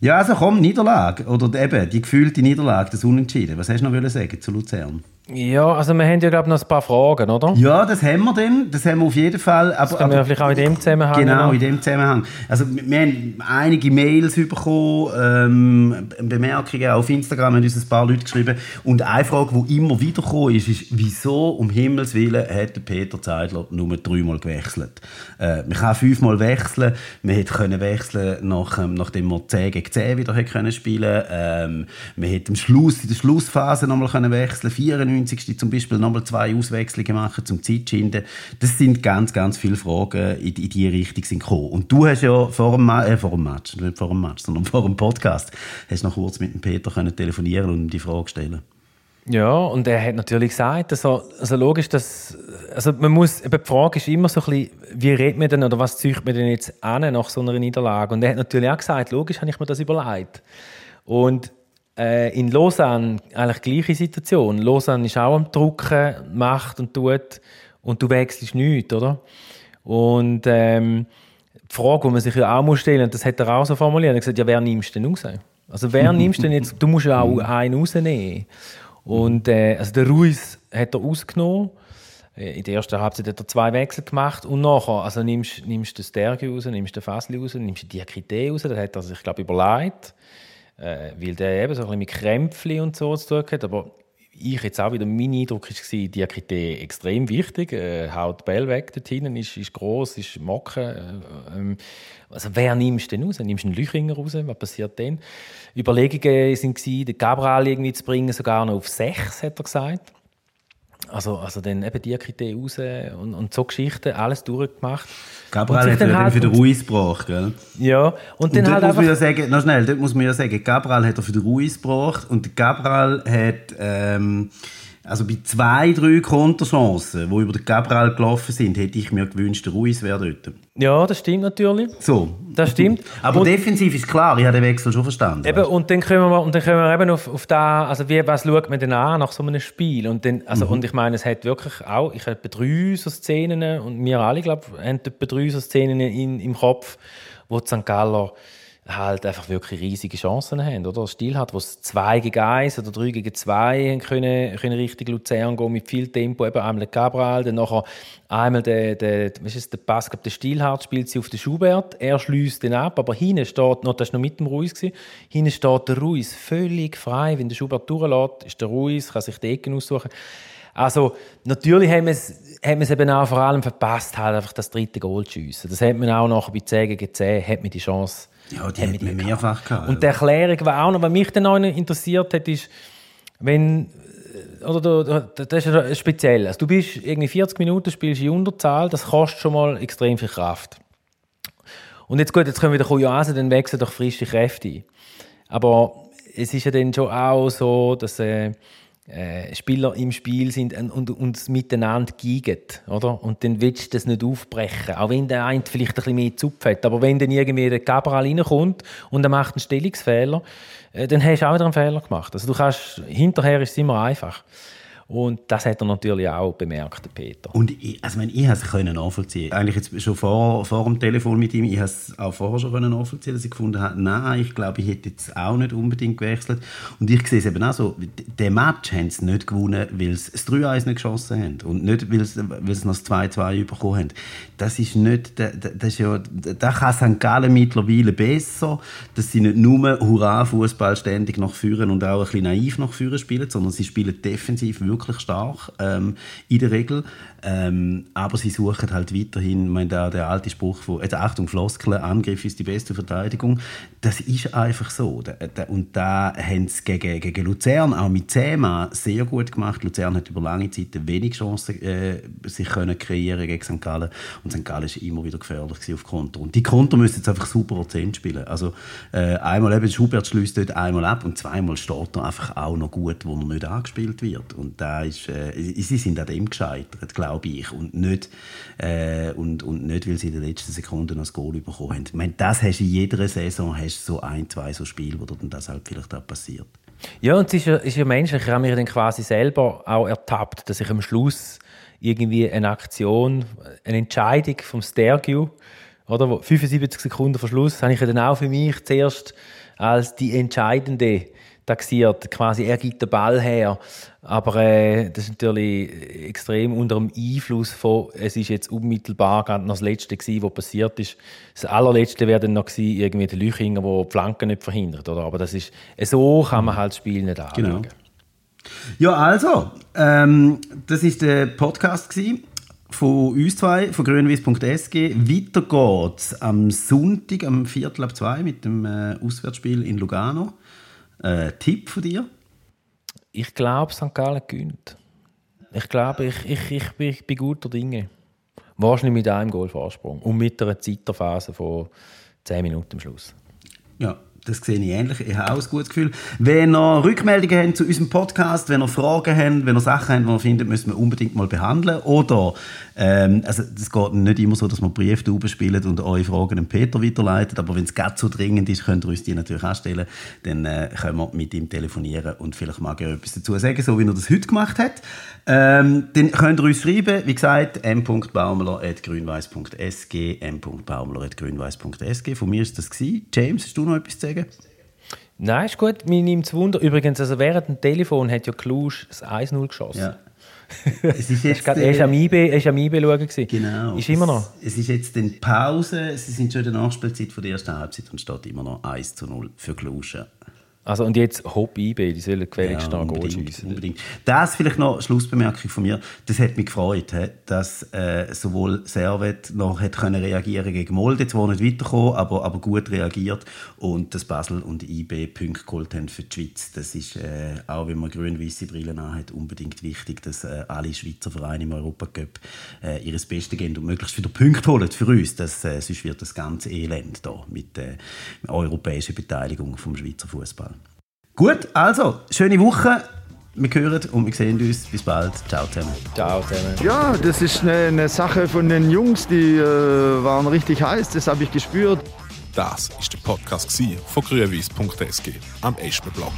Ja, also komm, Niederlage. Oder eben die gefühlte Niederlage, das Unentschieden. Was hast du noch sagen zu Luzern? Ja, also wir haben ja glaube noch ein paar Fragen, oder? Ja, das haben wir dann. Das haben wir auf jeden Fall. Aber, das können wir vielleicht auch in dem Zusammenhang. Genau, in dem Zusammenhang. Also wir haben einige Mails bekommen, ähm, Bemerkungen auf Instagram haben uns ein paar Leute geschrieben. Und eine Frage, die immer wieder gekommen ist, ist, wieso um Himmels Willen hat Peter Zeidler nur dreimal gewechselt? Äh, man kann fünfmal wechseln. Man hätte können wechseln nach, ähm, nachdem man 10 gegen 10 wieder hätte können spielen. Ähm, man hätte am Schluss, in der Schlussphase nochmal können wechseln. 94 90. zum Beispiel nochmal zwei Auswechslungen machen zum Zeitschinden. Das sind ganz, ganz viele Fragen in, in die Richtung sind gekommen. Und du hast ja vor dem, äh, vor dem Match, nicht vor dem Match, sondern vor dem Podcast, hast noch kurz mit dem Peter können telefonieren und ihm die Frage stellen. Ja, und er hat natürlich gesagt, also, also logisch, dass also man muss, die Frage ist immer so ein bisschen, wie redet man denn oder was zieht man denn jetzt an nach so einer Niederlage? Und er hat natürlich auch gesagt, logisch habe ich mir das überlegt. Und äh, in Lausanne eigentlich die gleiche Situation. Lausanne ist auch am Drucken, macht und tut und du wechselst nichts, oder? Und ähm, die Frage, die man sich ja auch muss stellen muss, das hat er auch so formuliert, er hat gesagt, ja, wer nimmst du denn raus? Also wer [LAUGHS] nimmst du denn jetzt, du musst ja auch einen rausnehmen. Und äh, also der Ruiz hat er ausgenommen, in der ersten Halbzeit hat er zwei Wechsel gemacht und nachher also nimmst, nimmst du den Stergi raus, nimmst den Fasli raus, nimmst den Diakite raus, das hat er sich, glaube ich, überlegt äh, weil der eben so ein bisschen mit Krämpfli und so zu tun hat. Aber ich jetzt auch wieder, mein Eindruck war, Diakite extrem wichtig. Äh, haut Bell weg dort hinten, ist, ist gross, ist Mocken. Äh, ähm, also wer nimmst du denn raus? Nimmst du einen Lüchinger raus? Was passiert dann? Überlegungen waren, den Gabriel irgendwie zu bringen, sogar noch auf sechs, hat er gesagt. Also, also dann eben Diakite raus und, und so Geschichten, alles durchgemacht. Gabriel hat ja halt für den Ruiz gebracht, gell? Ja, und, und dann halt muss man ja sagen, noch schnell, dort muss man ja sagen, Gabriel hat er für den Ruiz gebracht und Gabriel hat, ähm, also bei zwei, drei Konterchancen, die über den Gabriel gelaufen sind, hätte ich mir gewünscht, der Ruiz wäre dort. Ja, das stimmt natürlich. So. Das stimmt. Aber und, defensiv ist klar, ich habe den Wechsel schon verstanden. Eben, und dann kommen wir, und dann kommen wir eben auf, auf da, also wie, was schaut man denn an nach so einem Spiel? Und, dann, also, mhm. und ich meine, es hat wirklich auch, ich habe drei so Szenen, und wir alle, glaube ich, haben etwa drei so Szenen in, im Kopf, wo die St. Galler halt einfach wirklich riesige Chancen haben, oder? Stil hat, wo es 2 gegen 1 oder 3 gegen 2 können, können richtig Luzern gehen mit viel Tempo, eben einmal Cabral, dann nachher einmal der, der, was ist der Pass, der Stilhardt spielt sie auf den Schubert, er schließt den ab, aber hinten steht, noch, das war noch mit dem Ruiz, hinten steht der Ruiz völlig frei, wenn der Schubert durchlässt, ist der Ruiz, kann sich die Ecken aussuchen. Also, natürlich haben wir es, haben wir es eben auch vor allem verpasst, halt einfach das dritte Goal zu schiessen. Das hat man auch nachher bei 10 gegen 10, hat man die Chance ja, die haben wir mehrfach gehabt. Und die Erklärung, die auch noch, was mich dann noch interessiert hat, ist, wenn oder du, das ist speziell. Also du bist irgendwie 40 Minuten, spielst in Unterzahl, das kostet schon mal extrem viel Kraft. Und jetzt gut, jetzt können wir wieder Koyasen, dann wechseln doch frische Kräfte. Aber es ist ja dann schon auch so, dass äh, äh, Spieler im Spiel sind und, und miteinander geigen, oder? Und dann willst du das nicht aufbrechen, auch wenn der eine vielleicht ein bisschen mehr Zupf hat. Aber wenn dann irgendwie der Cabral reinkommt und er macht einen Stellungsfehler, äh, dann hast du auch wieder einen Fehler gemacht. Also du kannst, hinterher ist es immer einfach. Und das hat er natürlich auch bemerkt, Peter. Und ich, also ich, ich es nachvollziehen. Eigentlich jetzt schon vor, vor dem Telefon mit ihm, ich habe es auch vorher schon können nachvollziehen, dass ich gefunden habe, nein, ich glaube, ich hätte jetzt auch nicht unbedingt gewechselt. Und ich sehe es eben auch so, den Match haben sie nicht gewonnen, weil sie das 3-1 nicht geschossen haben und nicht, weil sie, weil sie noch das 2-2 bekommen haben. Das ist nicht, das, ist ja, da kann St. Gallen mittlerweile besser, dass sie nicht nur Hurra-Fußball ständig nach führen und auch ein bisschen naiv nach führen spielen, sondern sie spielen defensiv wirklich wirklich stark ähm, in der Regel. Ähm, aber sie suchen halt weiterhin, meine, der, der alte Spruch von, jetzt Achtung, Floskeln, Angriff ist die beste Verteidigung. Das ist einfach so. Und da haben sie gegen, gegen Luzern, auch mit Zema, sehr gut gemacht. Luzern hat über lange Zeit wenig Chancen äh, sich können kreieren gegen St. Gallen. Und St. Gallen war immer wieder gefährlich auf Konter. Und die Konter müssen jetzt einfach super Prozent spielen. Also äh, einmal eben, Schubert schließt dort einmal ab und zweimal steht er einfach auch noch gut, wo er nicht angespielt wird. Und da ist, äh, sie sind an dem gescheitert, glaube ich. Und nicht, äh, und, und nicht, weil sie in den letzten Sekunden noch das Goal bekommen haben. Ich meine, das hast du in jeder Saison hast so ein, zwei so Spiele, wo dann das halt vielleicht auch passiert. Ja, und es ist ja, ist ja menschlich. Ich habe mich dann quasi selber auch ertappt, dass ich am Schluss irgendwie eine Aktion, eine Entscheidung vom Stergiu, oder 75 Sekunden vor Schluss, habe ich dann auch für mich zuerst als die entscheidende taxiert. Quasi, er gibt den Ball her. Aber äh, das ist natürlich extrem unter dem Einfluss von, es ist jetzt unmittelbar gerade noch das Letzte gewesen, was passiert ist. Das allerletzte wäre dann noch gewesen, irgendwie der Lüchinger, der die Flanken nicht verhindert. Oder? Aber das ist, so kann man halt das Spiel nicht anschauen. Genau. Ja, also, ähm, das ist der Podcast gewesen von uns zwei, von grünwies.sg. Weiter geht's am Sonntag, am Viertel ab zwei mit dem äh, Auswärtsspiel in Lugano. Äh, Tipp von dir? Ich glaube, St. Gallen gewinnt. Ich glaube, ich, ich, ich, bin, ich bin guter Dinge. Wahrscheinlich mit einem Goalvorsprung und mit einer Zeitphase von 10 Minuten am Schluss. Ja, das sehe ich ähnlich. Ich habe auch ein gutes Gefühl. Wenn ihr Rückmeldungen habt zu unserem Podcast, wenn ihr Fragen habt, wenn ihr Sachen habt, die ihr findet, müssen wir unbedingt mal behandeln. Oder, ähm, also, das geht nicht immer so, dass wir Brieftauben spielen und eure Fragen an Peter weiterleiten. Aber wenn es ganz so dringend ist, könnt ihr uns die natürlich auch stellen. Dann äh, können wir mit ihm telefonieren und vielleicht mag er etwas dazu sagen, so wie er das heute gemacht hat. Ähm, dann könnt ihr uns schreiben, wie gesagt, m.baumler.grünweiss.sg, m.baumler.grünweiss.sg. Von mir ist das gewesen. James, hast du noch etwas zu sagen? Nein, ist gut. Mir nimmt es Wunder. Übrigens, also während dem Telefon hat ja Klusch das 1-0 geschossen. Ja. Es ist [LAUGHS] jetzt, er war am IB, er am IB schauen. Genau. Ist immer noch. Es ist jetzt in Pause. Sie sind schon in der Nachspielzeit von der ersten Halbzeit und steht immer noch 1 zu 0 für Klusch. Also und jetzt Hopp IB, die sollen gefälligst ja, schiessen. Unbedingt. Das vielleicht noch Schlussbemerkung von mir. Das hat mich gefreut, dass äh, sowohl Servet noch hat können reagieren gegen Molde, zwar nicht weitergekommen, aber, aber gut reagiert und dass Basel und IB Punkte geholt haben für die Schweiz. Das ist äh, auch, wenn man grün-weiße Brillen hat, unbedingt wichtig, dass äh, alle Schweizer Vereine im Europacup äh, ihr Bestes geben und möglichst wieder Punkte holen für uns. Das, äh, sonst wird das ganze Elend da mit der äh, europäischen Beteiligung vom Schweizer Fußball. Gut, also, schöne Woche. Wir hören und wir sehen uns. Bis bald. Ciao zusammen. Ciao zusammen. Ja, das ist eine, eine Sache von den Jungs, die äh, waren richtig heiß. Das habe ich gespürt. Das ist der Podcast von grünwies.sg am Eschenblock.